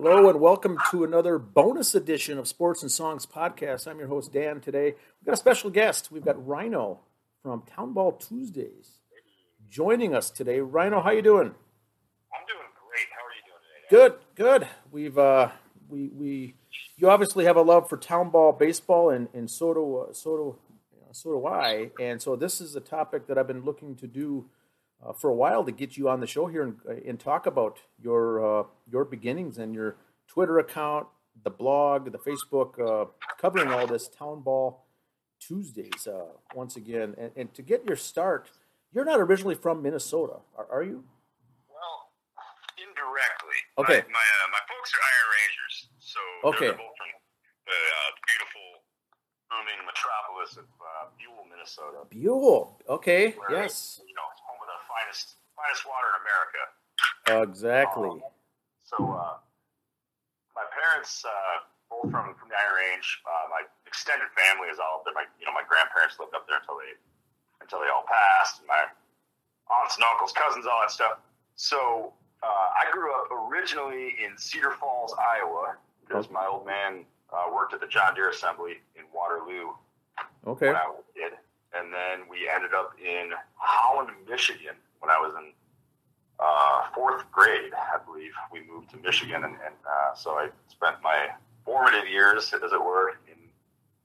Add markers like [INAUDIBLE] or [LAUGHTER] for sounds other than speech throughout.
Hello and welcome to another bonus edition of Sports and Songs podcast. I'm your host Dan. Today we've got a special guest. We've got Rhino from Town Ball Tuesdays joining us today. Rhino, how you doing? I'm doing great. How are you doing today? Good, good. We've uh, we we you obviously have a love for Town Ball baseball, and and so do uh, so do so do I. And so this is a topic that I've been looking to do uh, for a while to get you on the show here and, uh, and talk about your uh, your beginnings and your Twitter account, the blog, the Facebook, uh, covering all this Town Ball Tuesdays uh, once again. And, and, to get your start, you're not originally from Minnesota, are, are you? Well, indirectly. Okay. My my, uh, my folks are Iron Rangers, so okay. they're both from the beautiful booming metropolis of Buhl, Minnesota. Buhl, okay, where, yes. You know, finest finest water in America. Exactly. Um, so, uh, my parents, uh, both from from the Iron Range, uh, my extended family is all. there. My you know my grandparents lived up there until they until they all passed. And my aunts and uncles, cousins, all that stuff. So uh, I grew up originally in Cedar Falls, Iowa, because my old man uh, worked at the John Deere Assembly in Waterloo. Okay. When I was a kid, and then we ended up in Holland, Michigan, when I was in uh, fourth grade, I believe. We moved to Michigan, and, and uh, so I spent my formative years, as it were, in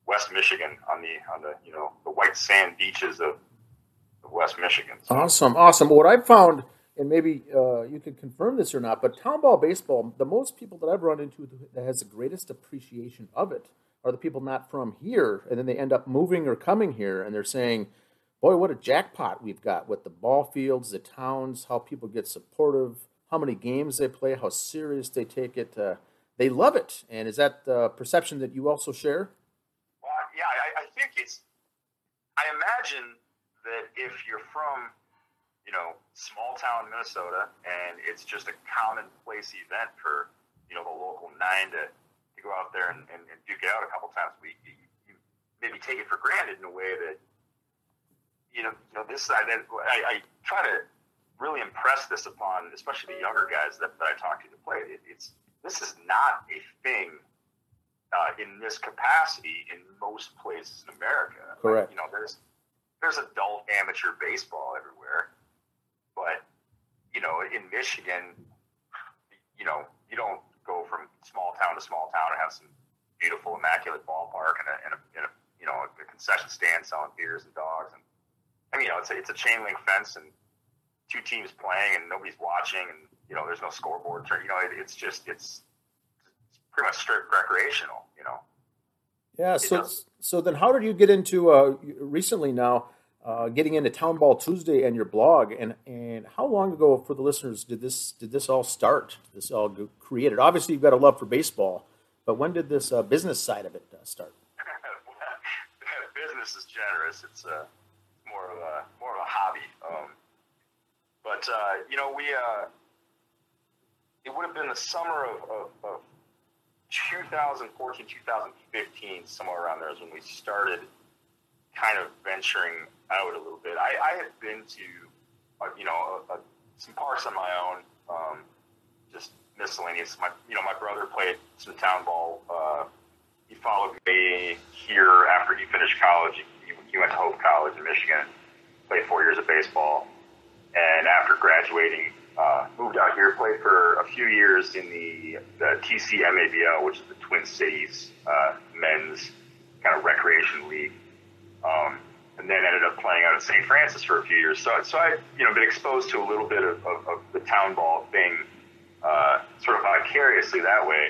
West Michigan on the on the you know the white sand beaches of, of West Michigan. So, awesome, awesome. What I've found, and maybe uh, you can confirm this or not, but town ball baseball, the most people that I've run into that has the greatest appreciation of it are the people not from here, and then they end up moving or coming here, and they're saying, "Boy, what a jackpot we've got with the ball fields, the towns, how people get supportive, how many games they play, how serious they take it. Uh, they love it." And is that the perception that you also share? Well, yeah, I, I think it's. I imagine that if you're from, you know, small town Minnesota, and it's just a commonplace event for, you know, the local nine to go out there and, and, and duke it out a couple times a week, you, you maybe take it for granted in a way that you know, you know this I, I, I try to really impress this upon, especially the younger guys that, that I talk to to play. It, it's this is not a thing uh, in this capacity in most places in America. Correct. Like, you know, there's there's adult amateur baseball everywhere, but you know, in Michigan, you know, you don't go from small town to small town and have some beautiful, immaculate ballpark and a, and a, and a you know a concession stand selling beers and dogs and I mean you know it's a, it's a chain link fence and two teams playing and nobody's watching and you know there's no scoreboard you know it, it's just it's, it's pretty much strict recreational you know yeah so so then how did you get into uh, recently now uh, getting into Town Ball Tuesday and your blog, and and how long ago for the listeners did this did this all start? This all created? Obviously, you've got a love for baseball, but when did this uh, business side of it uh, start? [LAUGHS] business is generous. It's uh, more of a more of a hobby. Um, but uh, you know, we uh, it would have been the summer of, of, of 2014, 2015, somewhere around there is when we started kind of venturing out a little bit. I, I had been to, uh, you know, a, a, some parks on my own, um, just miscellaneous. My, you know, my brother played some town ball. Uh, he followed me here after he finished college. He, he went to Hope College in Michigan, played four years of baseball, and after graduating, uh, moved out here, played for a few years in the, the TCMABL, which is the Twin Cities uh, men's kind of recreation league. Um, and then ended up playing out at St. Francis for a few years. So, so I, you know, been exposed to a little bit of, of, of the town ball thing, uh, sort of vicariously that way,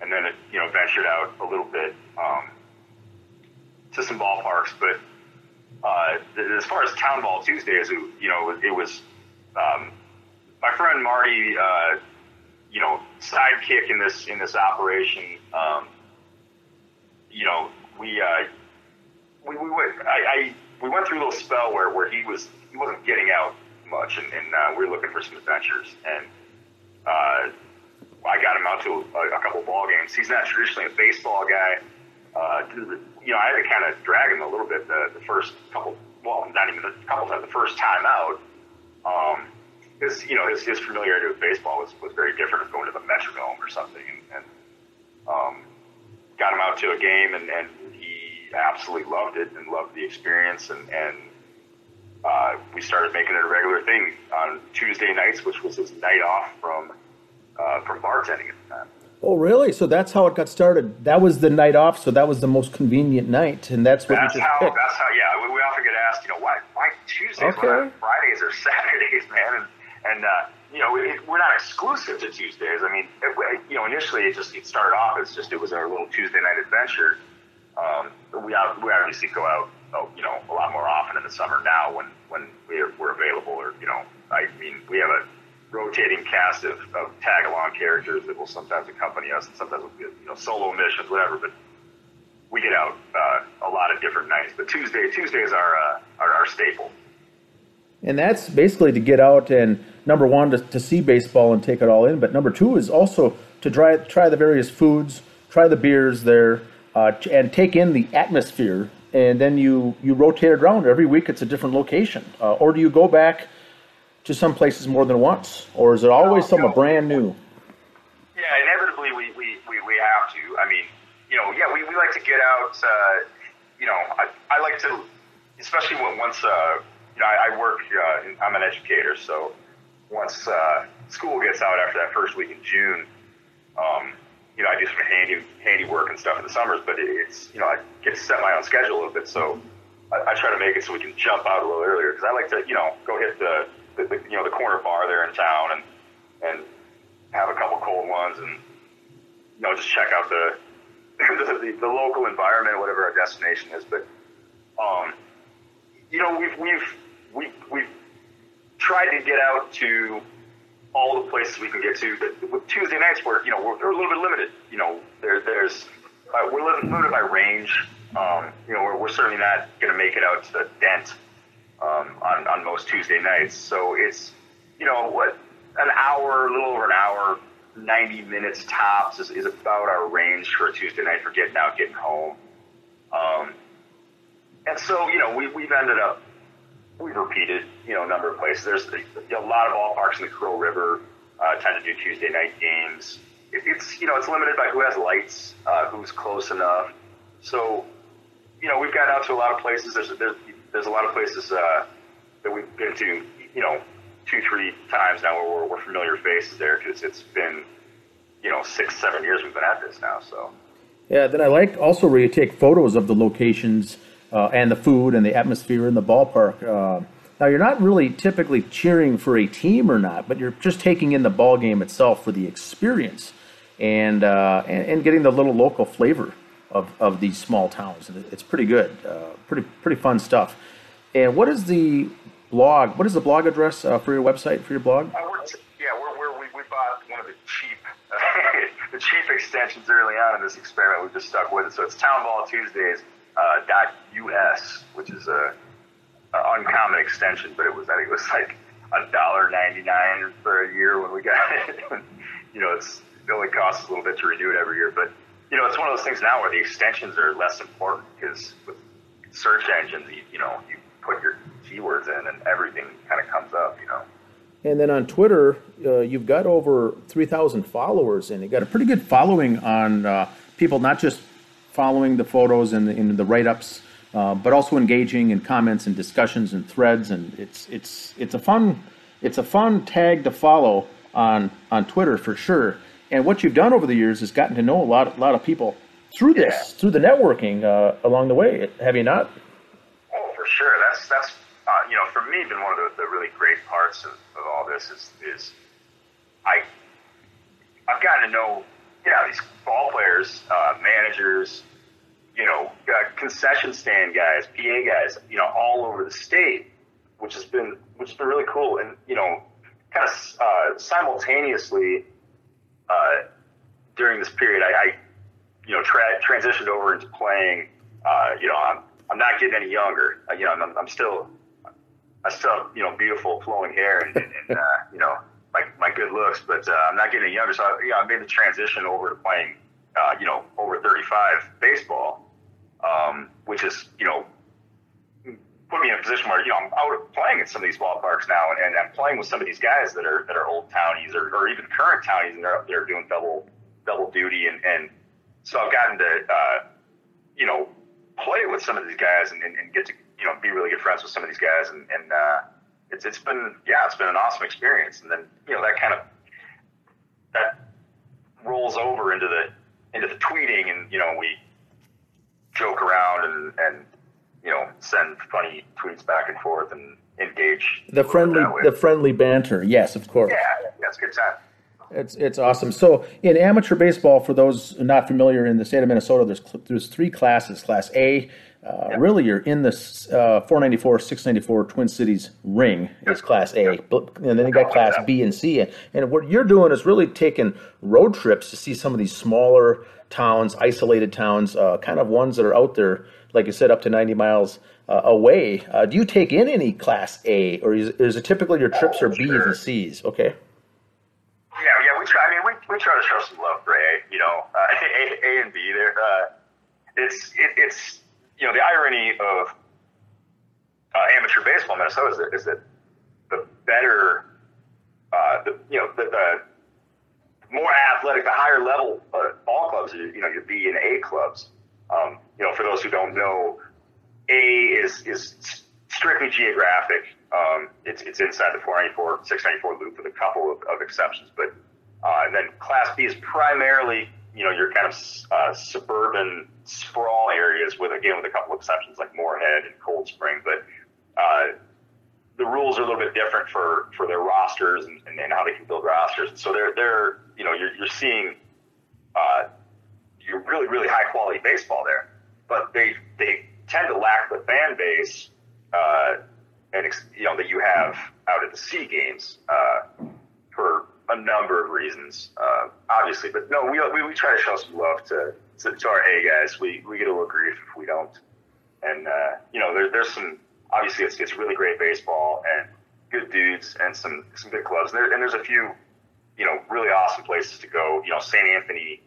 and then it, you know, ventured out a little bit um, to some ballparks. But uh, as far as town ball Tuesdays, you know, it was um, my friend Marty, uh, you know, sidekick in this in this operation. Um, you know, we. Uh, we, we went, I, I, we went through a little spell where, where he was, he wasn't getting out much and, and uh, we were looking for some adventures. And, uh, I got him out to a, a couple ball games. He's not traditionally a baseball guy. Uh, you know, I had to kind of drag him a little bit the, the first couple, well, not even a couple times, the first time out. Um, his you know his, his familiarity with baseball was, was very different from going to the Metrodome or something, and, and um, got him out to a game, and, and he absolutely loved it and loved the experience, and and uh, we started making it a regular thing on Tuesday nights, which was his night off from uh, from bartending at the time. Oh, really? So that's how it got started. That was the night off, so that was the most convenient night, and that's what That's how. picked. That's how. Yeah, we, we often get asked, you know, why why Tuesdays, Okay. why Fridays or [LAUGHS] Saturdays, man? And and uh, you know, it, we're not exclusive to Tuesdays. I mean, it, you know, initially it just it started off as just it was our little Tuesday night adventure. Um, we we obviously go out, oh, you know, a lot more often in the summer now when when we're, we're available. Or you know, I mean, we have a rotating cast of, of tag along characters that will sometimes accompany us, and sometimes we'll get, you know solo missions, whatever. But we get out uh, a lot of different nights. But Tuesday Tuesday is our uh, our staple. And that's basically to get out and number one to, to see baseball and take it all in, but number two is also to try try the various foods, try the beers there, uh, and take in the atmosphere. And then you you rotate it around every week. It's a different location, uh, or do you go back to some places more than once, or is it always No, something no. brand new? Yeah, inevitably we, we, we, we have to. I mean, you know, yeah, we, we like to get out. Uh, you know, I, I like to, especially when once uh, you know I, I work. Uh, in, I'm an educator, so once uh, school gets out after that first week in June, um, you know, I do some handy handiwork and stuff in the summers. But it, it's you know I get to set my own schedule a little bit, so I, I try to make it so we can jump out a little earlier because I like to you know go hit the, the, the you know the corner town and and have a couple cold ones and you know just check out [LAUGHS] the the, the, local environment, whatever our destination is. But um, you know we've we've we've we've tried to get out to all the places we can get to. But with Tuesday nights, we're you know we're, we're a little bit limited. You know there there's uh, we're limited limited by range. Um, you know we're, we're certainly not going to make it out to the dent um, on on most Tuesday nights. So it's you know what an hour, a little over an hour, 90 minutes tops is, is about our range for a Tuesday night for getting out, getting home. Um, and so, you know, we, we've ended up, we've repeated, you know, a number of places. There's a, a lot of ballparks in the Crow River uh, tend to do Tuesday night games. It, it's, you know, it's limited by who has lights, uh, who's close enough. So, you know, we've gotten out to a lot of places. There's, there's, there's a lot of places uh, that we've been to, you know, two, three times now where we're, we're familiar faces there because it's been, you know, six, seven years we've been at this now. So, Yeah, then I like also where you take photos of the locations uh, and the food and the atmosphere in the ballpark. Uh, now you're not really typically cheering for a team or not, but you're just taking in the ball game itself for the experience and uh, and, and getting the little local flavor of, of these small towns. It's pretty good, uh, pretty pretty fun stuff. And what is the blog? What is the blog address uh, for your website for your blog? Uh, we're, yeah, we're, we're, we, we bought one of the cheap, [LAUGHS] the cheap extensions early on in this experiment. We've just stuck with it. So it's Townball Tuesdays uh, US, which is a, a uncommon extension, but it was I think it was like a dollar ninety nine for a year when we got [LAUGHS] it. you know, it's it only costs a little bit to renew it every year, but you know, it's one of those things now where the extensions are less important because with search engines, you, you know, you put your keywords in and everything kind of comes up. You know. And then on Twitter, uh, you've got over 3,000 followers, and you got a pretty good following on uh, people not just following the photos and the, and the write-ups, uh, but also engaging in comments and discussions and threads. And it's it's it's a fun it's a fun tag to follow on on Twitter for sure. And what you've done over the years is gotten to know a lot a lot of people through this Yeah. through the networking uh, along the way. Have you not? Oh, for sure. That's that's you know, for me, been one of the, the really great parts of, of all this is is I I've gotten to know know these ball players, uh, managers, you know, uh, concession stand guys, PA guys, you know, all over the state, which has been which has been really cool, and you know, kind of uh, simultaneously uh, during this period, I, I you know tra- transitioned over into playing. Uh, you know, I'm I'm not getting any younger. Uh, you know, I'm, I'm still I still have, you know beautiful flowing hair and, and, and uh, you know my my good looks, but uh, I'm not getting younger. So I, you I made the transition over to playing uh, you know over 35 baseball, um, which is you know put me in a position where you know I'm out playing in some of these ballparks now, and, and I'm playing with some of these guys that are that are old townies or, or even current townies, and they're they're doing double double duty, and and so I've gotten to uh, you know play with some of these guys and, and, and get to you know be really good friends with some of these guys, and, and uh, it's it's been yeah it's been an awesome experience, and then you know that kind of that rolls over into the into the tweeting, and you know we joke around and and you know, send funny tweets back and forth and engage. The friendly, the friendly banter. Yes, of course. Yeah, that's good time. It's it's awesome. So in amateur baseball, for those not familiar in the state of Minnesota, there's there's three classes. Class A, uh, yep. really, you're in this uh, 494, 694 Twin Cities ring is Class A, yep. and then you got Class B and C. And, and what you're doing is really taking road trips to see some of these smaller towns, isolated towns, uh, kind of ones that are out there like you said, up to 90 miles uh, away. Uh, do you take in any Class A, or is, is it typically your trips oh, are B's sure. and C's? Okay. Yeah, yeah, we try. I mean, we, we try to show some love for A. You know, uh, [LAUGHS] A, A and B. There, uh, it's it, it's you know the irony of uh, amateur baseball in Minnesota is that, is that the better, uh, the you know the, the more athletic, the higher level ball clubs, you know, your B and A clubs um, you know, for those who don't know, A is is strictly geographic. Um, it's it's inside the 494, 694 loop with a couple of, of exceptions, but uh, and then Class B is primarily you know your kind of uh, suburban sprawl areas with again with a couple exceptions like Moorhead and Cold Spring, but uh, the rules are a little bit different for for their rosters and, and, and how they can build rosters. So they're they're you know you're you're seeing uh, you're really, really high quality baseball there. But they they tend to lack the fan base, uh, and you know that you have out at the C games uh, for a number of reasons, uh, obviously. But no, we, we, we try to show some love to, to, to our A guys. We we get a little grief if we don't, and uh, you know there, there's some obviously it's it's really great baseball and good dudes and some some good clubs. And, there, and there's a few you know really awesome places to go. You know, St. Anthony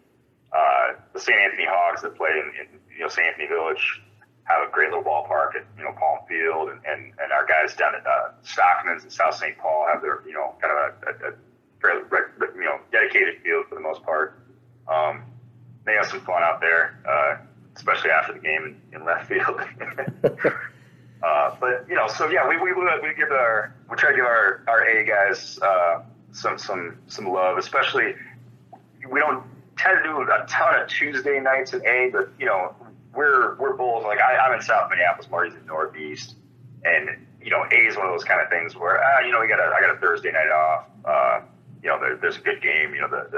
uh, the St. Anthony Hogs that play in, in you know St. Anthony Village have a great little ballpark at you know Palm Field, and and, and our guys down at uh, Stockman's in South St. Paul have their you know kind of a, a, a fairly you know dedicated field for the most part. Um, they have some fun out there, uh, especially after the game in, in left field. [LAUGHS] uh, but you know, so yeah, we we we give our we try to give our our A guys uh, some some some love, especially we don't tend to do a ton of Tuesday nights at A, but you know, we're we're both like I, am in South Minneapolis, Marty's in Northeast, and you know, A is one of those kind of things where ah, you know, we got a I got a Thursday night off. Uh, you know, there, there's a good game. You know, the,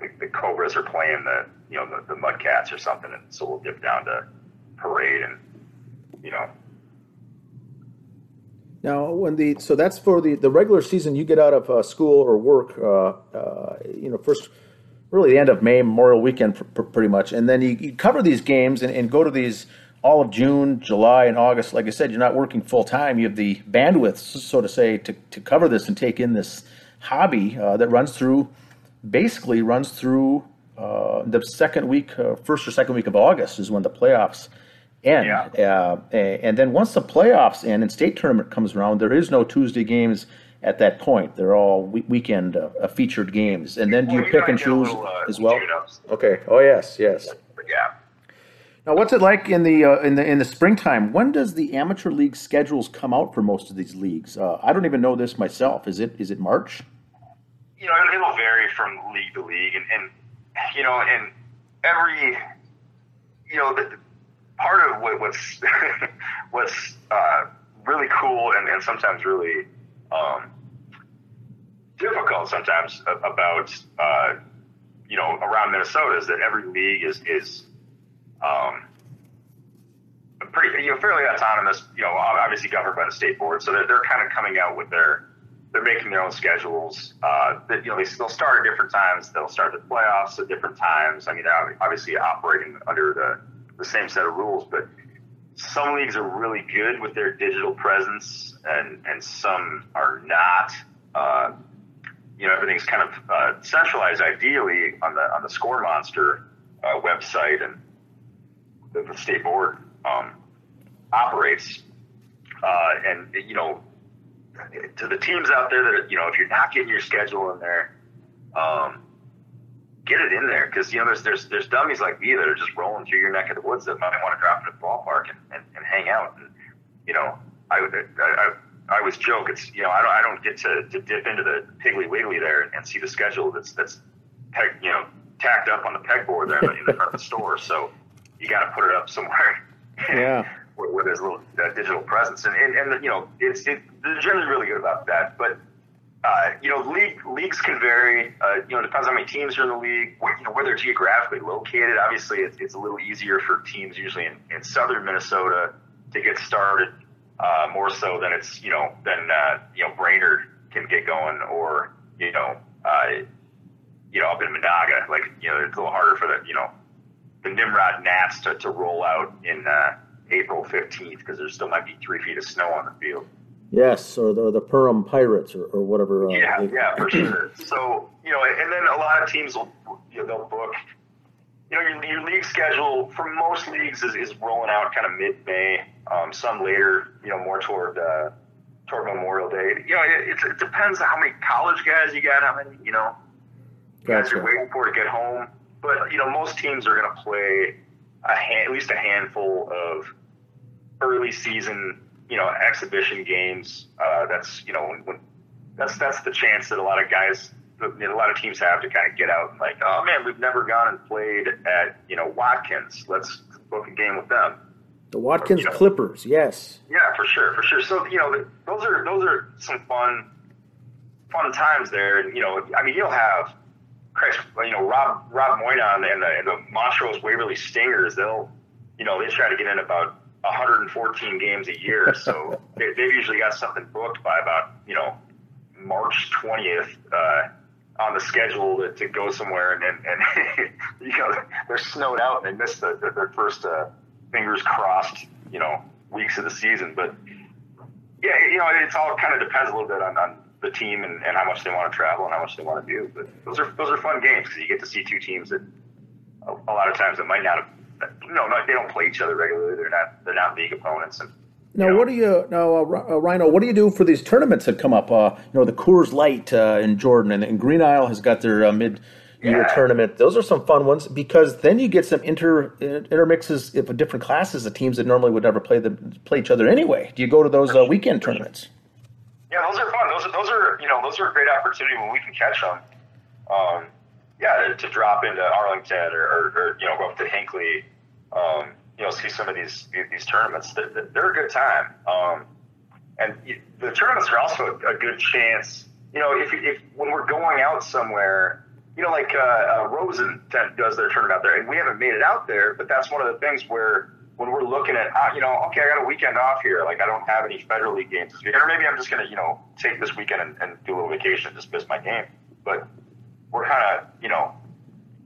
the the Cobras are playing the you know the, the Mudcats or something, and so we'll dip down to Parade and you know. Now, when the so that's for the the regular season, you get out of uh, school or work. Uh, uh, you know, first really the end of May, Memorial Weekend, pr- pr- pretty much. And then you, you cover these games and, and, go to these all of June, July, and August. Like I said, you're not working full time. You have the bandwidth, so to say, to, to cover this and take in this hobby uh, that runs through, basically runs through uh, the second week, uh, first or second week of August is when the playoffs end. Yeah. Uh, and then once the playoffs end and state tournament comes around, there is no Tuesday games at that point. They're all weekend uh, featured games, and then do you well, pick and choose little, as well? Okay. Oh yes, yes. But yeah. Now, what's it like in the uh, in the in the springtime? When does the amateur league schedules come out for most of these leagues? Uh, I don't even know this myself. Is it is it March? You know, it'll vary from league to league, and, and you know, and every you know, the, part of what, what's [LAUGHS] what's uh, really cool and, and sometimes really um, difficult sometimes about uh, you know around Minnesota is that every league is is um, pretty you know fairly autonomous. You know, obviously governed by the state board, so they're, they're kind of coming out with their they're making their own schedules. Uh, that you know they, they'll start at different times. They'll start the playoffs at different times. I mean, they're obviously operating under the the same set of rules, but some leagues are really good with their digital presence, and and some are not. Uh, you know, everything's kind of uh, centralized, ideally on the on the Score Monster uh, website, and the, the state board um, operates. Uh, and you know, to the teams out there that you know, if you're not getting your schedule in there, um, get it in there because you know there's there's there's dummies like me that are just rolling through your neck of the woods that might want to drop in the ballpark and, and, and hang out. And you know, I I, I I joke it's you know I don't I don't get to, to dip into the Piggly Wiggly there and, see the schedule that's that's peg, you know tacked up on the pegboard there in the front of the store. So you got to put it up somewhere. Yeah. where, where there's a little uh, digital presence, and, and and you know it's it, they're generally really good about that, but uh, you know, league leagues can vary. Uh, you know, depends on how many teams are in the league. Where, you know, where they're geographically located. Obviously, it's, it's a little easier for teams usually in, in southern Minnesota to get started uh, more so than it's you know than uh, you know Brainerd can get going or you know uh, you know up in Menahga. Like you know, it's a little harder for the you know the Nimrod Nats to, to roll out in uh, April fifteenth because there still might be three feet of snow on the field. Yes, or the, the Perham Pirates or, or whatever. Uh, yeah, they, yeah, for sure. So you know, and then a lot of teams will you know, they'll book. You know, your, your league schedule for most leagues is, is rolling out kind of mid May. Um, some later, you know, more toward uh, toward Memorial Day. You know, it, it, depends on how many college guys you got, how many you know guys gotcha. you're waiting for to get home. But you know, most teams are going to play a hand, at least a handful of early season you know exhibition games. Uh, that's you know when, when that's that's the chance that a lot of guys, a lot of teams have to kind of get out and like, oh man, we've never gone and played at you know Watkins. Let's book a game with them. The Watkins or, you know, Clippers, yes. Yeah, for sure, for sure. So you know, those are those are some fun, fun times there. And you know, I mean, you'll have, Christ, you know, Rob Rob Moynon and the, and the Montrose Waverly Stingers. They'll, you know, they try to get in about 114 games a year, [LAUGHS] so they, have usually got something booked by about you know March 20th uh, on the schedule to, to go somewhere, and and, and [LAUGHS] you know they're snowed out and they missed the, their first uh, fingers crossed you know weeks of the season. But yeah, you know it's all kind of depends a little bit on, on the team and, and how much they want to travel and how much they want to do. But those are those are fun games because you get to see two teams that a, a lot of times that might not have no, no, they don't play each other regularly. They're not they're not league opponents. And now, you know, what do you now, uh, uh, Rhino? What do you do for these tournaments that come up? Uh, you know, the Coors Light uh, in Jordan, and, and, Green Isle has got their uh, mid. Year yeah. tournament; those are some fun ones because then you get some inter intermixes of different classes of teams that normally would never play the play each other anyway. Do you go to those uh, weekend tournaments? Yeah, those are fun. Those are those are you know those are a great opportunity when we can catch them. Um, yeah, to drop into Arlington or, or, or you know go up to Hinckley, um, you know, see some of these these tournaments. They're, they're a good time, um, and the tournaments are also a good chance. You know, if, if when we're going out somewhere, you know, like uh, uh, Rosen does their tournament out there, and we haven't made it out there, but that's one of the things where when we're looking at, uh, you know, okay, I got a weekend off here, like I don't have any federal league games this weekend, or maybe I'm just gonna, you know, take this weekend and, and do a little vacation and just miss my game. But we're kind of, you know,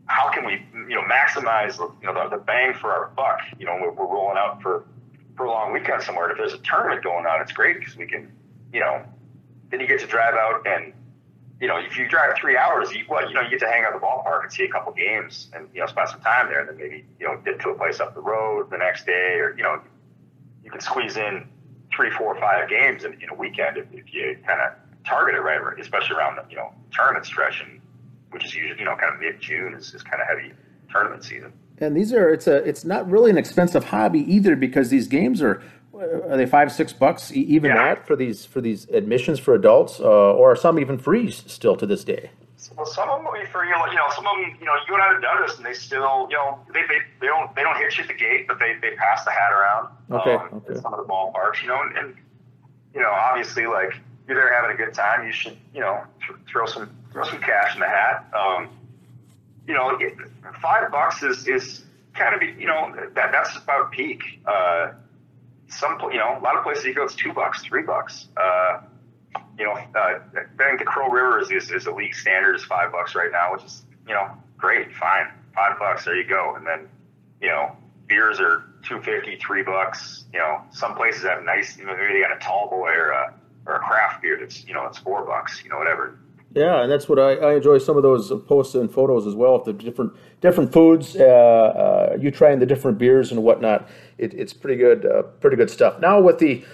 how can we, you know, maximize, you know, the, the bang for our buck? You know, we're, we're rolling out for for a long weekend somewhere. If there's a tournament going on, it's great because we can, you know, then you get to drive out and, you know, if you drive three hours, you, well, you know, you get to hang out at the ballpark and see a couple games and you know spend some time there, and then maybe you know get to a place up the road the next day, or you know, you can squeeze in three, four, five games in, in a weekend if, if you kind of target it right, especially around the you know tournament stretch and which is usually you know kind of mid June is, is kind of heavy tournament season. And these are it's a it's not really an expensive hobby either because these games are are they five six bucks even yeah. that for these for these admissions for adults uh, or are some even free still to this day? Well, some of them will be free. You know, some of them, you know, you and I have this, and they still, you know, they, they, they don't they don't hit you at the gate, but they, they pass the hat around. Okay. Um, okay. Some of the ballparks, you know, and, and you know, obviously, like you're there having a good time, you should, you know, th- throw some throw some cash in the hat. Um, you know, it, five bucks is is kind of you know that that's about peak. Uh, some you know a lot of places you go it's two bucks, three bucks. Uh, you know, uh, I think the Crow River is, is, is the league standard is five bucks right now, which is you know great, fine, five bucks, there you go. And then you know beers are two fifty, three bucks. You know, some places have nice, maybe they got a tall boy or a or a craft beer that's you know it's four bucks, you know whatever. Yeah, and that's what I, I enjoy. Some of those posts and photos as well. The different different foods, uh, uh, you trying the different beers and whatnot. It, it's pretty good, uh, pretty good stuff. Now with the,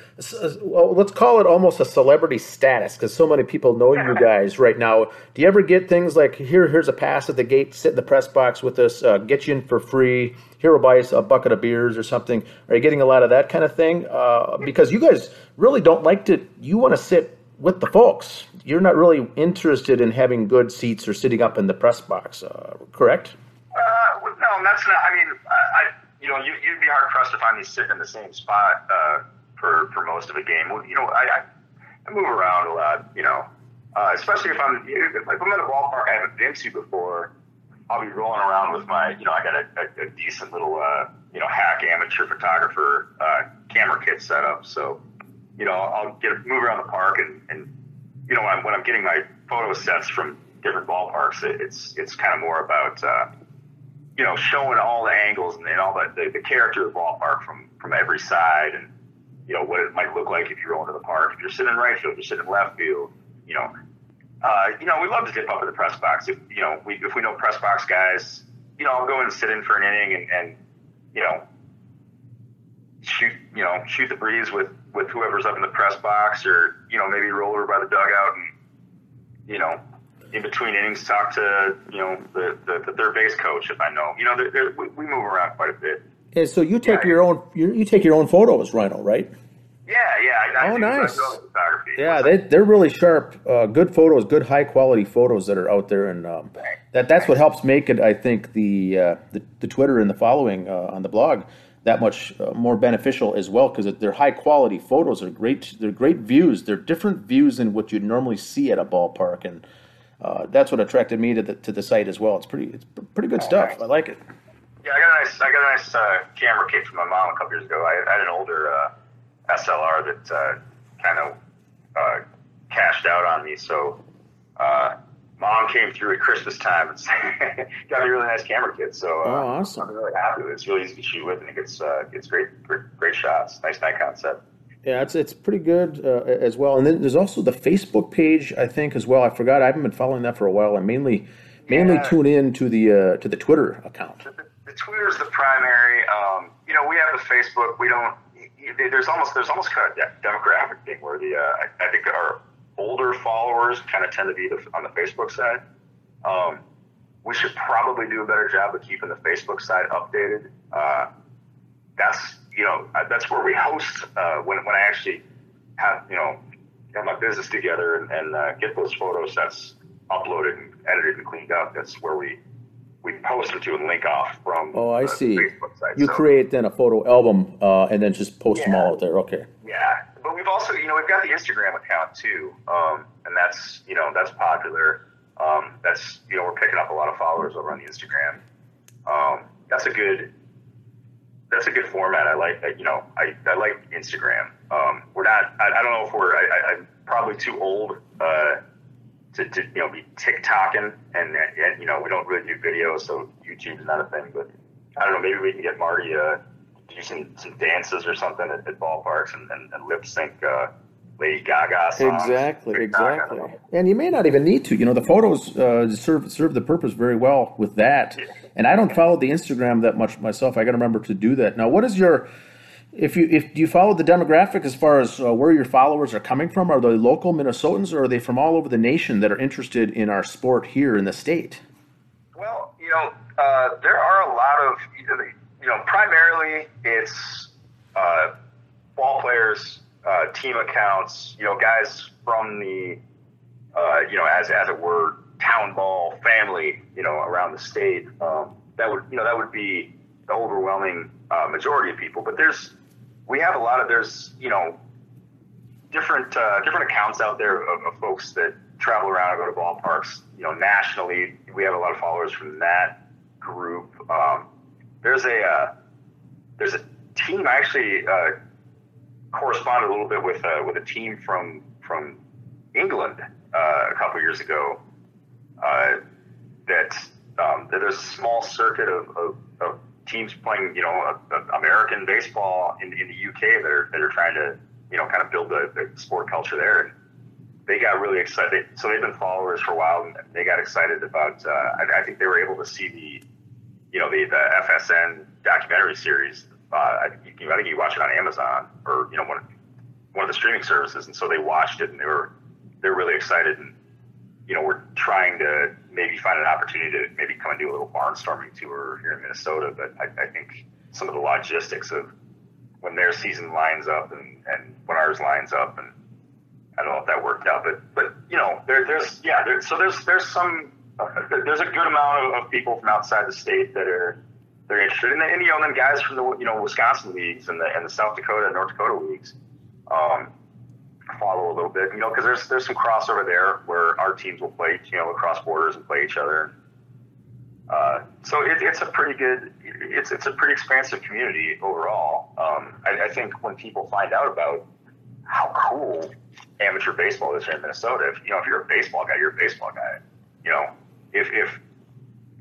well, let's call it almost a celebrity status because so many people know you guys right now. Do you ever get things like here? Here's a pass at the gate. Sit in the press box with us. Uh, get you in for free. Here will buy us a bucket of beers or something. Are you getting a lot of that kind of thing? Uh, because you guys really don't like to. You want to sit with the folks. You're not really interested in having good seats or sitting up in the press box, uh, correct? Uh, no, that's not. I mean, I, you know, you, would be hard pressed to find me sitting in the same spot uh, for for most of a game. You know, I, I move around a lot. You know, uh, especially if I'm if I'm at a ballpark I haven't been to before. I'll be rolling around with my, you know, I got a, a, a decent little, uh, you know, hack amateur photographer uh, camera kit set up. So you know, I'll get move around the park and, and you know, when I'm, when I'm getting my photo sets from different ballparks, it, it's it's kind of more about uh, you know showing all the angles and, and all the, the, the character of the ballpark from from every side and you know what it might look like if you're going to the park. If you're sitting in right field, if you're sitting in left field, you know. Uh, you know, we love to dip up in the press box. If you know, we if we know press box guys, you know, I'll go and sit in for an inning and, and you know, shoot you know shoot the breeze with with whoever's up in the press box, or you know maybe roll over by the dugout and you know in between innings talk to you know the the, the third base coach if I know. You know they're, they're, we, we move around quite a bit. And so you take yeah. your own you, you take your own photos, Rhino, right? Yeah, yeah. I, I oh, nice. Yeah, they they're really sharp. Uh, good photos, good high quality photos that are out there, and um, that that's what helps make it. I think the uh, the, the Twitter and the following uh, on the blog that much uh, more beneficial as well because they're high quality photos. They're great. They're great views. They're different views than what you'd normally see at a ballpark, and uh, that's what attracted me to the to the site as well. It's pretty. It's pretty good oh, stuff. I like it. Yeah, I got a nice. I got a nice uh, camera kit from my mom a couple years ago. I, I had an older uh, SLR that uh, kind of uh, cashed out on me, so mom came through at Christmas time and [LAUGHS] got me a really nice camera kit. So uh, oh, awesome. I'm really happy with it. It's really easy to shoot with, and it gets uh, gets great, great, great shots. Nice Nikon set. Yeah, it's it's pretty good uh, as well. And then there's also the Facebook page, I think, as well. I forgot. I haven't been following that for a while. I mainly mainly yeah. tune in to the uh, to the Twitter account. The, the Twitter's the primary. Um, you know, we have the Facebook. We don't. There's almost there's almost kind of a demographic thing where the uh, I, I think our older followers kind of tend to be on the Facebook side. Um, we should probably do a better job of keeping the Facebook side updated. Uh, that's you know that's where we host uh, when when I actually have you know have my business together and, and uh, get those photo sets uploaded and edited and cleaned up. That's where we we post them to and link off from. Oh, I see. You so, create then a photo album uh, and then just post yeah. them all out there. Okay. Yeah, but we've also, you know, we've got the Instagram account too, um, and that's, you know, that's popular. Um, that's, you know, we're picking up a lot of followers over on the Instagram. Um, that's a good, that's a good format. I like that. You know, I, I like Instagram. Um, we're not. I, I, don't know if we're. I, am probably too old uh, to, to, you know be TikToking, and, and you know we don't really do videos, so YouTube is not a thing. But I don't know. Maybe we can get Marty uh, do some, some dances or something at, at ballparks and, and, and lip sync uh, Lady Gaga songs. Exactly, exactly. And you may not even need to. You know, the photos uh, serve serve the purpose very well with that. Yeah. And I don't follow the Instagram that much myself. I got to remember to do that. Now, what is your if you if do you follow the demographic as far as uh, where your followers are coming from? Are they local Minnesotans or are they from all over the nation that are interested in our sport here in the state? Well, you know, uh, there are a lot of you know, primarily it's uh, ball players, uh, team accounts, you know, guys from the, uh, you know, as as it were, town ball family, you know, around the state. Um, that would, you know, that would be the overwhelming uh, majority of people. But there's, we have a lot of there's, you know, different uh, different accounts out there of, of folks that travel around and go to ballparks. You know, nationally, we have a lot of followers from that group. Um, there's a uh, there's a team. I actually uh, corresponded a little bit with uh, with a team from from England uh, a couple years ago. Uh, that um, that there's a small circuit of, of, of teams playing, you know, American baseball in, in the UK that are that are trying to, you know, kind of build the, the sport culture there. And they got really excited. So they've been followers for a while, and they got excited about. Uh, I, I, think they were able to see the, you know, the, the FSN documentary series. Uh, I, I think you watch it on Amazon or you know one one of the streaming services, and so they watched it and they were they're really excited and you know we're trying to maybe find an opportunity to maybe come and do a little barnstorming tour here in Minnesota. But I, I think some of the logistics of when their season lines up and, and when ours lines up and I don't know if that worked out, but but you know, there, there's yeah, there, so there's there's some uh, there's a good amount of, of, people from outside the state that are they're interested, and, and you know, then guys from the you know Wisconsin leagues and the and the South Dakota and North Dakota leagues um, follow a little bit, you know, because there's there's some crossover there where our teams will play you know across borders and play each other. Uh, so it, it's a pretty good, it's it's a pretty expansive community overall. Um, I, I think when people find out about how cool amateur baseball is here in Minnesota. If you know, if you're a baseball guy, you're a baseball guy. You know, if if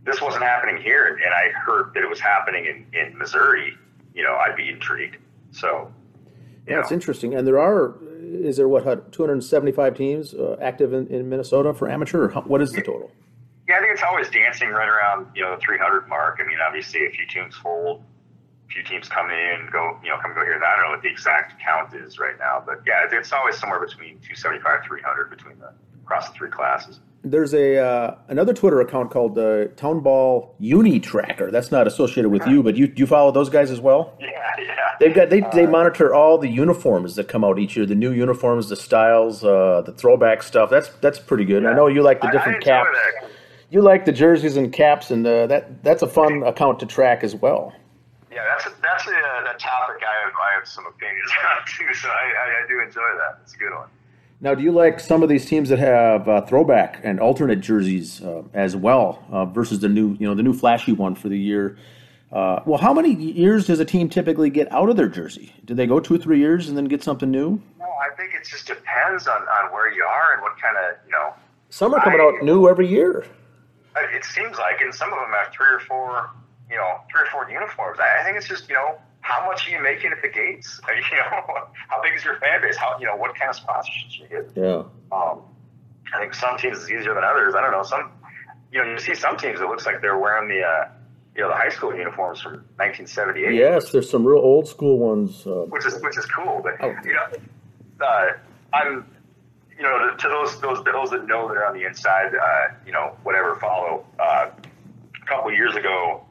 this wasn't happening here and I heard that it was happening in, in Missouri, you know, I'd be intrigued. So, yeah, it's interesting. And there are, is there what, 275 teams uh, active in, in Minnesota for amateur? What is the total? Yeah, I think it's always dancing right around, you know, the 300 mark. I mean, obviously, a few teams fold a few teams come in, go, you know, come go here. I don't know what the exact count is right now, but yeah, it's always somewhere between 275, 300 between the across the three classes. There's a uh, another Twitter account called the Town Ball Uni Tracker. That's not associated with you, but you you follow those guys as well. Yeah, yeah. They've got they, they uh, monitor all the uniforms that come out each year, the new uniforms, the styles, uh, the throwback stuff. That's that's pretty good. Yeah. I know you like the different caps. That. You like the jerseys and caps, and uh, that that's a fun account to track as well. Yeah, that's a, that's a, a topic I have, I have some opinions [LAUGHS] on too. So I, I, I, do enjoy that. It's a good one. Now, do you like some of these teams that have uh, throwback and alternate jerseys uh, as well uh, versus the new, you know, the new flashy one for the year? Uh, well, how many years does a team typically get out of their jersey? Do they go two or three years and then get something new? No, I think it just depends on, on where you are and what kind of you know. Some are coming I, out new every year. It seems like, and some of them have three or four you know, three or four uniforms. I, I think it's just, you know, how much are you making at the gates? [LAUGHS] You know, how big is your fan base? How, you know, what kind of sponsorships you get? Yeah. Um, I think some teams is easier than others. I don't know. Some, you know, you see some teams. It looks like they're wearing the, uh, you know, the high school uniforms from 1978. Yes, there's some real old school ones. Uh, which is which is cool. But oh. you know, uh, I'm, you know, to those those those that know that are on the inside, uh, you know, whatever follow. Uh, a couple years ago,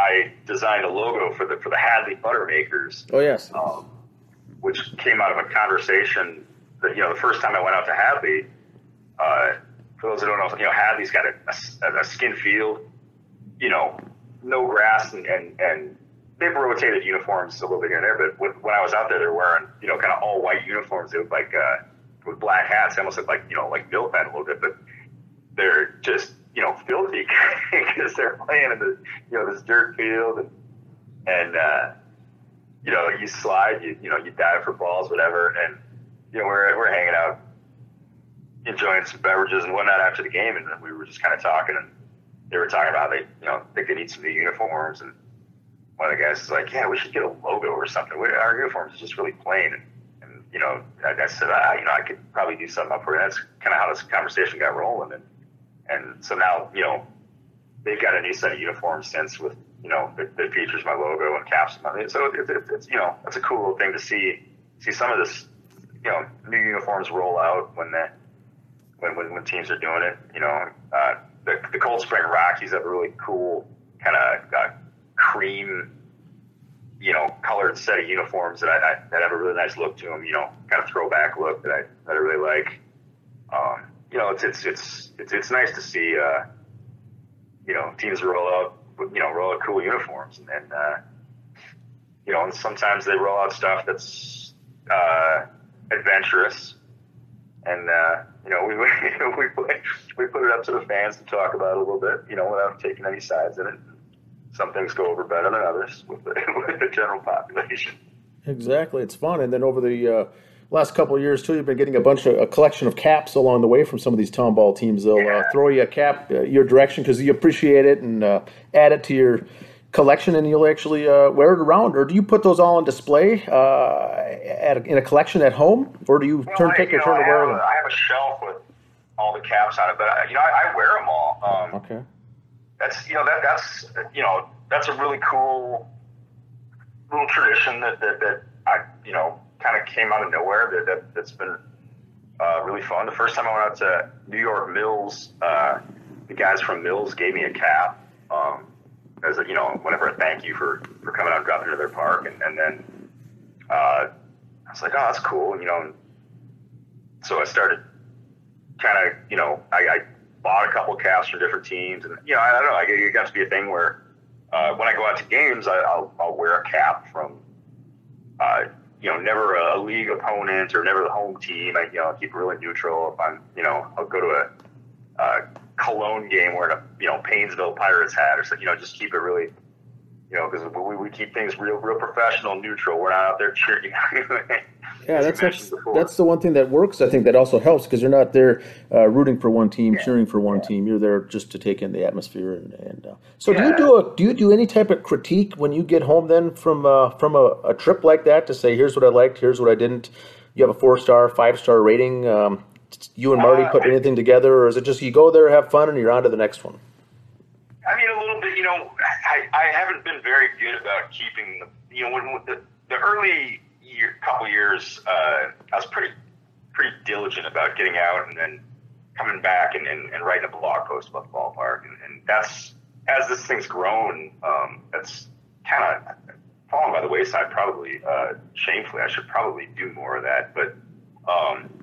I designed a logo for the for the Hadley Buttermakers. Oh yes, um, which came out of a conversation that you know the first time I went out to Hadley. Uh, for those that don't know, you know Hadley's got a, a, a skin field, you know, no grass and, and and they've rotated uniforms a little bit here and there. But with, when I was out there, they're wearing you know kind of all white uniforms. They look like uh, with black hats. They almost look like you know like Millpen a little bit, but they're just you know, filthy [LAUGHS] because they're playing in the, you know, this dirt field and, and, uh, you know, you slide, you, you know, you dive for balls, whatever. And, you know, we're, we're hanging out, enjoying some beverages and whatnot after the game. And we were just kind of talking and they were talking about, they, you know, think they need some new uniforms. And one of the guys is like, yeah, we should get a logo or something. Our uniforms is just really plain. And, and you know, I, I said, ah, you know, I could probably do something up for it. That's kind of how this conversation got rolling. And, and so now, you know, they've got a new set of uniforms since with, you know, that, that features my logo and caps. So it, it, it's, you know, that's a cool thing to see, see some of this, you know, new uniforms roll out when the, when, when, when teams are doing it, you know, uh, the, the Cold Spring Rockies have a really cool kind of uh, cream, you know, colored set of uniforms that I, I, that have a really nice look to them. You know, kind of throwback look that I that I really like. Um, you know, it's it's it's it's, it's nice to see uh, you know teams roll out you know roll out cool uniforms and then uh, you know and sometimes they roll out stuff that's uh, adventurous and uh, you know [LAUGHS] we we we put it up to the fans to talk about it a little bit you know without taking any sides in it. Some things go over better than others with the, [LAUGHS] with the general population. Exactly, it's fun, and then over the uh, last couple of years too, you've been getting a bunch of a collection of caps along the way from some of these town ball teams. They'll uh, uh, throw you a cap uh, your direction because you appreciate it and uh, add it to your collection, and you'll actually uh, wear it around. Or do you put those all on display uh, at a, in a collection at home, or do you well, turn pick or turn to wear them? I have a shelf with all the caps on it, but I, you know, I, I wear them all. Um, Okay. that's you know that that's you know that's a really cool little tradition that that, that I you know kind of came out of nowhere that, that that's been uh, really fun. The first time I went out to New York Mills, uh, the guys from Mills gave me a cap um, as a you know whatever a thank you for for coming out and dropping into their park, and, and then uh, I was like, oh, that's cool, you know. And so I started kind of you know I, I bought a couple caps from different teams, and you know, I don't know. I, it got to be a thing where uh, when I go out to games, I, I'll, I'll wear a cap from, uh, you know, never a league opponent or never the home team. I, you know, keep really neutral. If I'm, you know, I'll go to a, a Cologne game wearing a, you know, Paynesville Pirates hat or something. You know, just keep it really, you know, because we, we keep things real, real professional, neutral. We're not out there cheering. [LAUGHS] Yeah, you that's that's, that's the one thing that works. I think that also helps because you're not there uh, rooting for one team, Yeah. cheering for one team. You're there just to take in the atmosphere. And, and uh, so, do you do a do you do any type of critique when you get home then from uh, from a, a trip like that to say here's what I liked, here's what I didn't? You have a four star, five star rating. Um, you and Marty Uh, put anything together, or is it just you go there, have fun, and you're on to the next one? I mean, a little bit. You know, I, I haven't been very good about keeping the. You know, when, when the the early year, couple years, uh, I was pretty pretty diligent about getting out and then coming back and, and, and writing a blog post about the ballpark, and, and that's as this thing's grown, um, that's kind of fallen by the wayside. Probably uh, shamefully, I should probably do more of that, but. Um,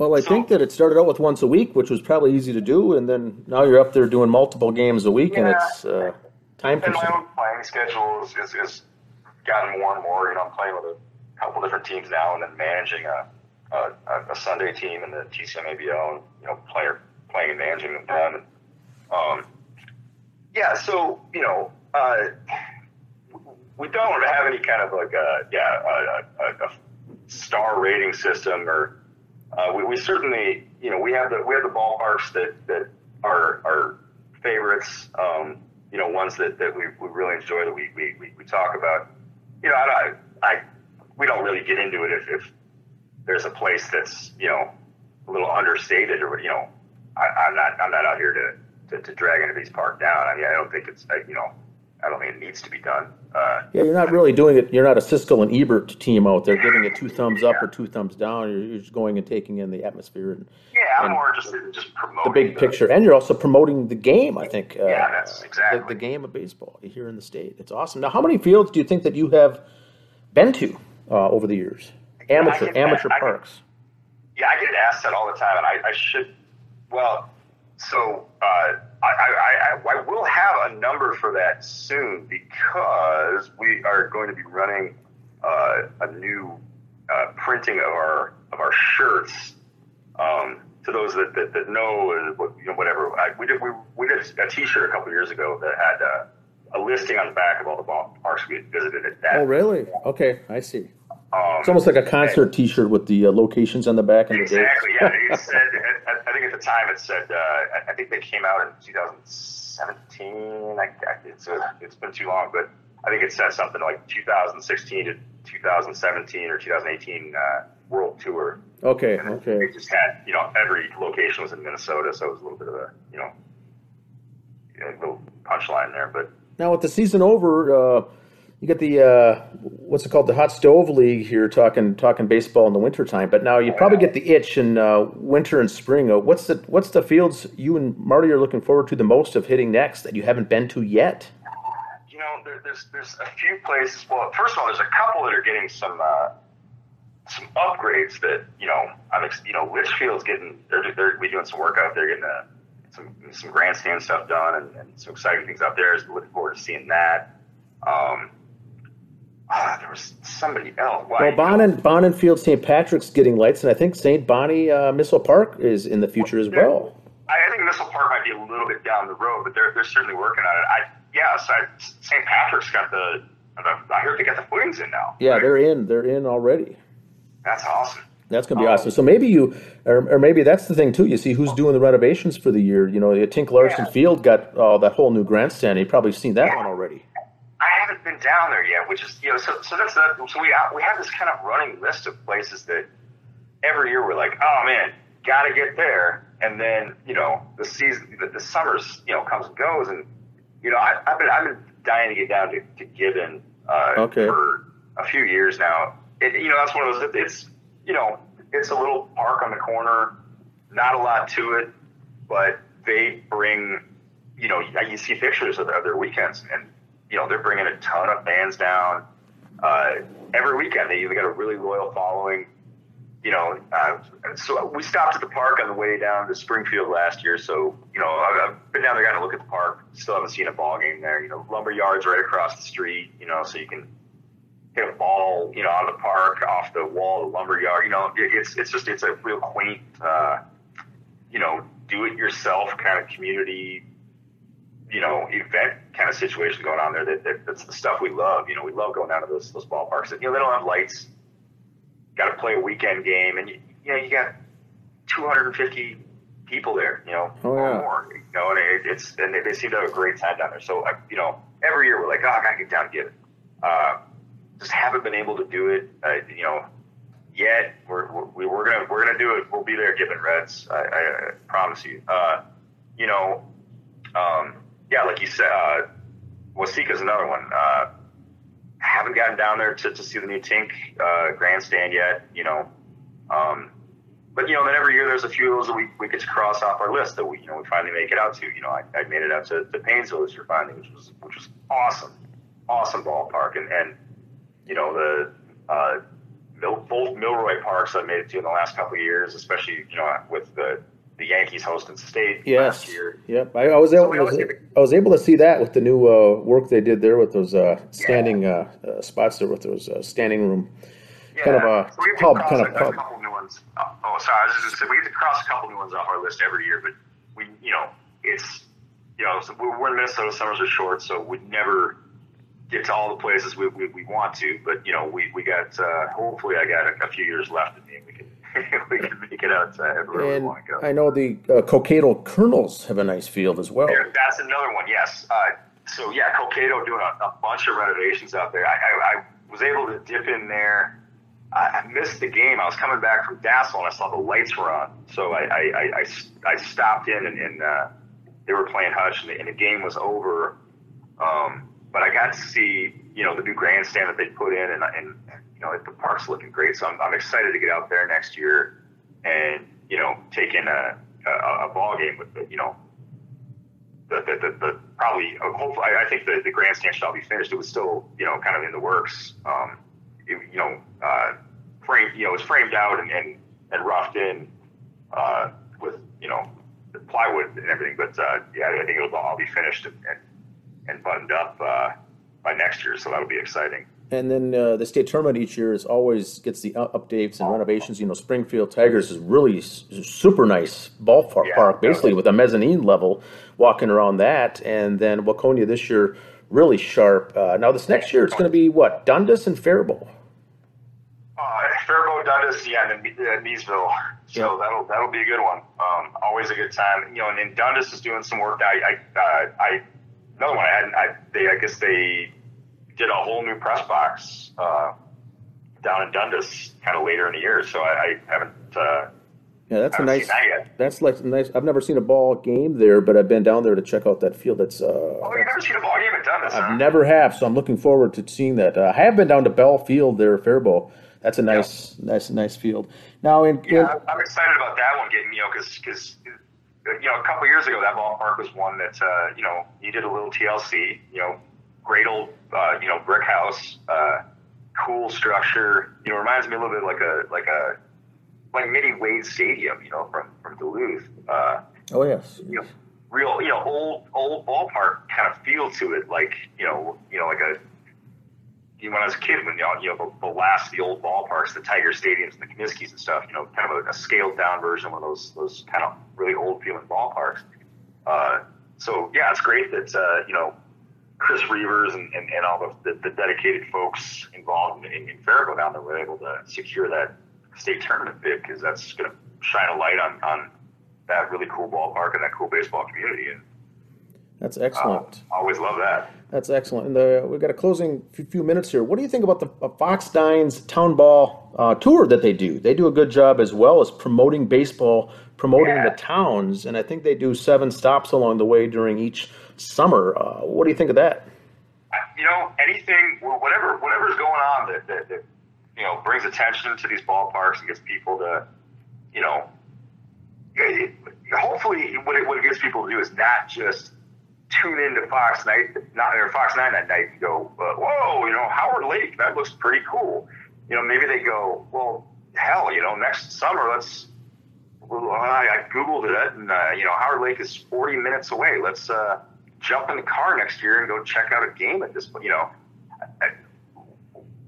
Well, I So- think that it started out with once a week, which was probably easy to do, and then now you're up there doing multiple games a week, and it's uh, time consuming. And my own playing schedule is, is, is gotten more and more. You know, I'm playing with a couple different teams now, and then managing a a, a Sunday team in the TCMABL, and you know, player playing and managing them. And, um, yeah, so you know, uh, we don't have any kind of like a yeah a, a, a star rating system or uh, we, we certainly you know we have the we have the ballparks that that are are favorites um, you know ones that, that we, we really enjoy that we, we, we, we talk about. You know I, I, we don't really get into it if, if there's a place that's you know a little understated or you know I, I'm not I'm not out here to, to, to drag Innovates Park down. I mean I don't think it's you know I don't think it needs to be done uh, Yeah, you're not really doing it. You're not a Siskel and Ebert team out there giving it two thumbs up or two thumbs down. You're, you're just going and taking in the atmosphere and yeah I'm more in just promoting the big picture, and you're also promoting the game. I think. Uh, Yeah, that's exactly. the, the game of baseball here in the state. It's awesome. Now, how many fields do you think that you have been to uh, over the years? Amateur get amateur that. I get- parks. Yeah, I get asked that all the time, and I, I should. Well, so uh, I, I, I, will have a number for that soon because we are going to be running uh, a new uh, printing of our of our shirts. Um, to those that, that, that know, you know, whatever, I, we did we, we did a T-shirt a couple years ago that had uh, a listing on the back of all the ballparks we had visited at that. Oh, really? Okay, I see. Um, It's almost like a concert T-shirt with the uh, locations on the back and the. Exactly. Yeah. It [LAUGHS] said. I, I think at the time it said. Uh, I- think they came out in 2017. I, I, it's, uh, it's been too long, but I think it said something like 2016 to 2017 or 2018 uh, World Tour. Okay, And okay. They just had, you know, every location was in Minnesota, so it was a little bit of a, you know, a little punchline there. But Now with the season over, uh, you get the uh, what's it called, the hot stove league here, talking talking baseball in the wintertime. But now you probably get the itch in uh, winter and spring. Uh, what's the what's the fields you and Marty are looking forward to the most of hitting next that you haven't been to yet? you know, there, there's there's a few places. Well, first of all, there's a couple that are getting some uh, some upgrades that you know I'm ex- you know Litchfield's getting they're they're we doing some work out there getting uh some some grandstand stuff done and, and some exciting things out there. So looking forward to seeing that. Um, ah, there was somebody else. Why, Well, Bon and field St. Patrick's getting lights, and I think St. Bonnie uh, Missile Park is in the future as well. I, think Missile Park might be a little bit down the road, but they're they're certainly working on it. I yes, I, St. Patrick's got the, the I heard they got the footings in now. Yeah, right? they're in. They're in already. that's awesome. That's going to be Um, awesome. So maybe you, or, or maybe that's the thing too. You see who's doing the renovations for the year. You know, Tink Larson Yeah. Field got uh, that whole new grandstand. You've probably seen that one already. Haven't been down there yet, which is you know so so that's that. So we we have this kind of running list of places that every year we're like, oh man, got to get there. And then you know the season, the, the summers, you know, comes and goes, and you know I, have been I've been dying to get down to, to Gibbon uh, okay. for a few years now. It, you know that's one of those. It's you know it's a little park on the corner, not a lot to it, but they bring you know you see pictures of their, of their weekends, and you know they're bringing a ton of fans down uh, every weekend. They either got a really loyal following you know, uh, so we stopped at the park on the way down to Springfield last year. So, you know, I've, I've been down there, got to look at the park. Still haven't seen a ball game there. You know, lumber yards right across the street. You know, so you can hit a ball, you know, out of the park, off the wall, of the lumber yard. You know, it's it's just it's a real quaint, uh, you know, do it yourself kind of community. You know, event kind of situation going on there. That, that that's the stuff we love. You know, we love going down to those those ballparks. You know, they don't have lights got to play a weekend game, and you, you know you got 250 people there, you know, oh, yeah. or more, you know, and it, it's and they, they, seem to have a great time down there. So, I, you know, every year we're like, oh, I gotta get down and get it. Uh, just haven't been able to do it, uh, you know, yet. We're, we're we're gonna we're gonna do it. We'll be there, giving Reds. I, I promise you. Uh, you know, um, yeah, like you said, uh, Waseca's another one. Uh, haven't gotten down there to, to see the new Tink uh, grandstand yet, you know. Um, but you know, then every year there's a few of those that we, we get to cross off our list that we you know we finally make it out to. You know, I, I made it out to, to Paynesville this year finally, which was which was awesome, awesome ballpark, and and you know the uh, Mil, both Milroy parks I made it to in the last couple of years, especially you know with the the Yankees hosting the state yes. last year. Yep, I, I was able. So was, I was able to see that with the new uh, work they did there with those uh, standing yeah. uh, uh spots there with those uh, standing room, yeah. kind of a so pub, kind of a, pub. A couple new ones. Oh, oh, sorry, I was just saying we get to cross a couple new ones off our list every year, but we, you know, it's you know, so we're in Minnesota. Summers are short, so we'd never get to all the places we, we, we want to. But you know, we we got uh, hopefully I got a, a few years left in me, and we can [LAUGHS] we can make it out to and we want to go. I know the uh, Cokato Kernels have a nice field as well. Yeah, that's another one. Yes. Uh, so yeah, Cokato doing a, a, bunch of renovations out there. I, I, I was able to dip in there. I, I, missed the game. I was coming back from Dassel and I saw the lights were on. So I, I, I, I stopped in and, and uh, they were playing Hutch and the, and the game was over. Um, but I got to see, you know, the new grandstand that they put in and, and you know, the park's looking great. So I'm, I'm excited to get out there next year and, you know, take in a, a, a ball game with, the, you know, the, the, the, the probably, hopefully, I, think the, the grandstand shall be finished. It was still, you know, kind of in the works. Um, it, you know, uh, framed, you know, it was framed out and, and, and roughed in, uh, with, you know, the plywood and everything. But, uh, yeah, I think it'll all be finished and, and, and buttoned up, uh, by next year. So that'll be exciting. And then uh, the state tournament each year is always gets the updates and renovations. You know, Springfield Tigers is really super nice ballpark, yeah, park, basically with a mezzanine level, walking around that. And then Waconia this year really sharp. Uh, now this next year it's going to be what Dundas and Faribault. Uh, Faribault, Dundas, yeah, and then uh, Miesville. So that'll that'll be a good one. Um, always a good time. You know, and, and Dundas is doing some work. I I, uh, I another one I hadn't. I they I guess they did a whole new press box uh, down in Dundas kind of later in the year. So I, I haven't. Uh, yeah, that's a nice. That that's like nice. I've never seen a ball game there, but I've been down there to check out that field. That's. Uh, oh, you've never seen a ball game in Dundas? I've huh? never have, so I'm looking forward to seeing that. Uh, I have been down to Bell Field there, Faribault. That's a nice, yeah. nice, nice field. Now, in, yeah, in, I'm excited about that one getting you know because you know a couple years ago that ballpark was one that uh, you know needed a little TLC. You know, great old, uh, you know, brick house, uh, cool structure. You know, reminds me a little bit like a like a like mini Wade Stadium, you know, from from Duluth. Uh, oh yes. You know, real, you know, old old ballpark kind of feel to it, like you know, you know, like a. You know, when I was a kid, when you know, you know the, the last the old ballparks, the Tiger Stadiums, and the Comiskey's and stuff, you know, kind of a, a scaled down version of one of those those kind of really old feeling ballparks. Uh, so yeah, it's great that uh, you know Chris Reavers and, and, and all the, the, the, dedicated folks involved in, in Faribault down there were able to secure that state tournament bid because that's going to shine a light on, on that really cool ballpark and that cool baseball community. And That's excellent. Uh, always love that. That's excellent. And the, we've got a closing few minutes here. What do you think about the uh, Fox Nine's Town Ball uh, tour that they do? They do a good job as well as promoting baseball, promoting yeah. the towns, and I think they do seven stops along the way during each summer. Uh, what do you think of that? You know, anything, whatever, whatever's going on that, that, that you know brings attention to these ballparks and gets people to, you know, hopefully what it, what it gets people to do is not just tune into Fox Night, not or Fox Nine that night and go, uh, whoa, you know, Howard Lake, that looks pretty cool. You know, maybe they go, well, hell, you know, next summer let's. Well, I, I googled it, and uh, you know, Howard Lake is 40 minutes away. Let's uh, jump in the car next year and go check out a game at this. Point. You know, I,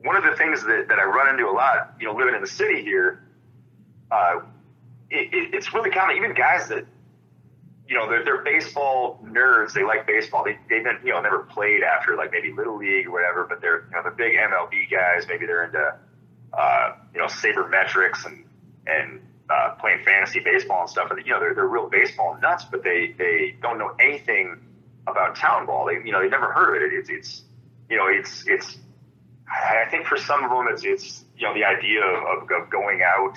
one of the things that, that I run into a lot, you know, living in the city here, uh, it, it, it's really common. Even guys that you know, they're, they're baseball nerds. They like baseball. They, they've been, you know, never played after like maybe little league or whatever, but they're, you know, the big MLB guys. Maybe they're into, uh, you know, sabermetrics and, and, uh, playing fantasy baseball and stuff. And, you know, they're, they're real baseball nuts, but they, they don't know anything about town ball. They, you know, they've never heard of it. It's, it's, you know, it's, it's, I think for some of them, it's, it's, you know, the idea of, of going out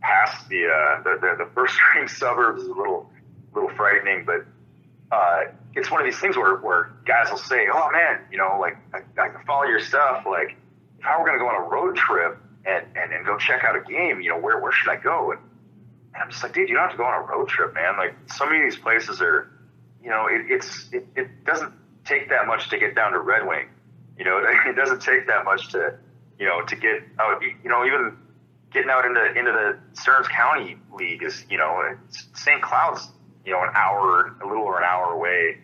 past the, uh, the, the, the first [LAUGHS] string suburbs is a little, little frightening, but uh, it's one of these things where, where guys will say, "Oh man, you know, like I, I can follow your stuff. Like if I were going to go on a road trip and, and and go check out a game, you know, where where should I go?" And, and I'm just like, dude, you don't have to go on a road trip, man. Like so many of these places are, you know, it, it's it, it doesn't take that much to get down to Red Wing. You know, [LAUGHS] it doesn't take that much to, you know, to get out. You know, even getting out into into the Stearns County League is, you know, St. Cloud's you know, an hour, a little over an hour away.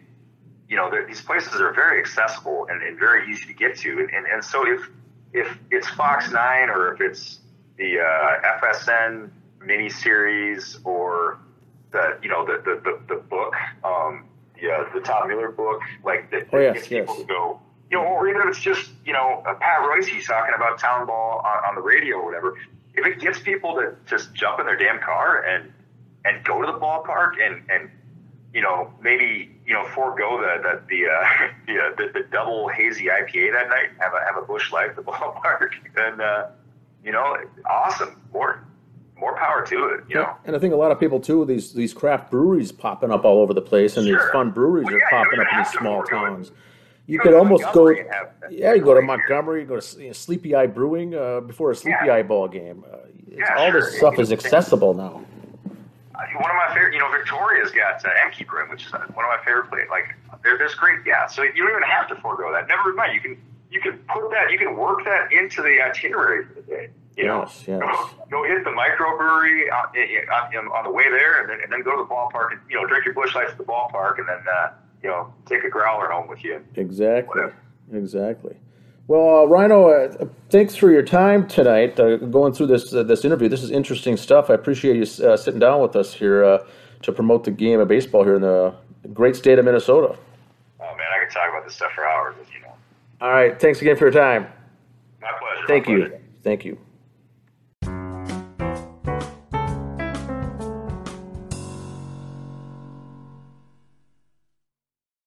You know, these places are very accessible and, and very easy to get to. And, and, and, so if, if it's Fox 9 or if it's the uh, FSN miniseries or the, you know, the, the, the, the book, um, the, uh, the Todd Miller book, like that, oh, yes, gets yes. people to go, you know, or even if it's just, you know, Pat Royce he's talking about town ball on, on the radio or whatever, if it gets people to just jump in their damn car and and go to the ballpark and and you know maybe you know forego the the the uh, [LAUGHS] the, uh, the, the double hazy IPA that night, have a have a Busch Light at the [LAUGHS] ballpark, then uh, you know awesome more more power to it. You yeah, know, and I think a lot of people too. These these craft breweries popping up all over the place, and sure. these fun breweries well, yeah, are popping up in these small towns. You, you could almost go, yeah. You go to Montgomery, you go to you know, Sleepy Eye Brewing uh, before a Sleepy yeah. Eye ball game. Uh, yeah, all sure. this stuff is accessible now one of my favorite, you know, Victoria's got uh, Enki Brewing, which is one of my favorite places. Like, there, there's great, yeah. So you don't even have to forego that. Never mind. You can you can put that, you can work that into the itinerary for the day. You yes, know, yes. Go, go hit the microbrewery on, on, on the way there, and then, and then go to the ballpark and you know drink your Busch Lights at the ballpark, and then uh, you know take a growler home with you. Exactly. Whatever. Exactly. Well, uh, Rhino, uh, thanks for your time tonight, uh, going through this uh, this interview. This is interesting stuff. I appreciate you uh, sitting down with us here uh, to promote the game of baseball here in the great state of Minnesota. Oh man, I could talk about this stuff for hours, you know. All right, thanks again for your time. My pleasure. Thank My you. Pleasure. Thank you.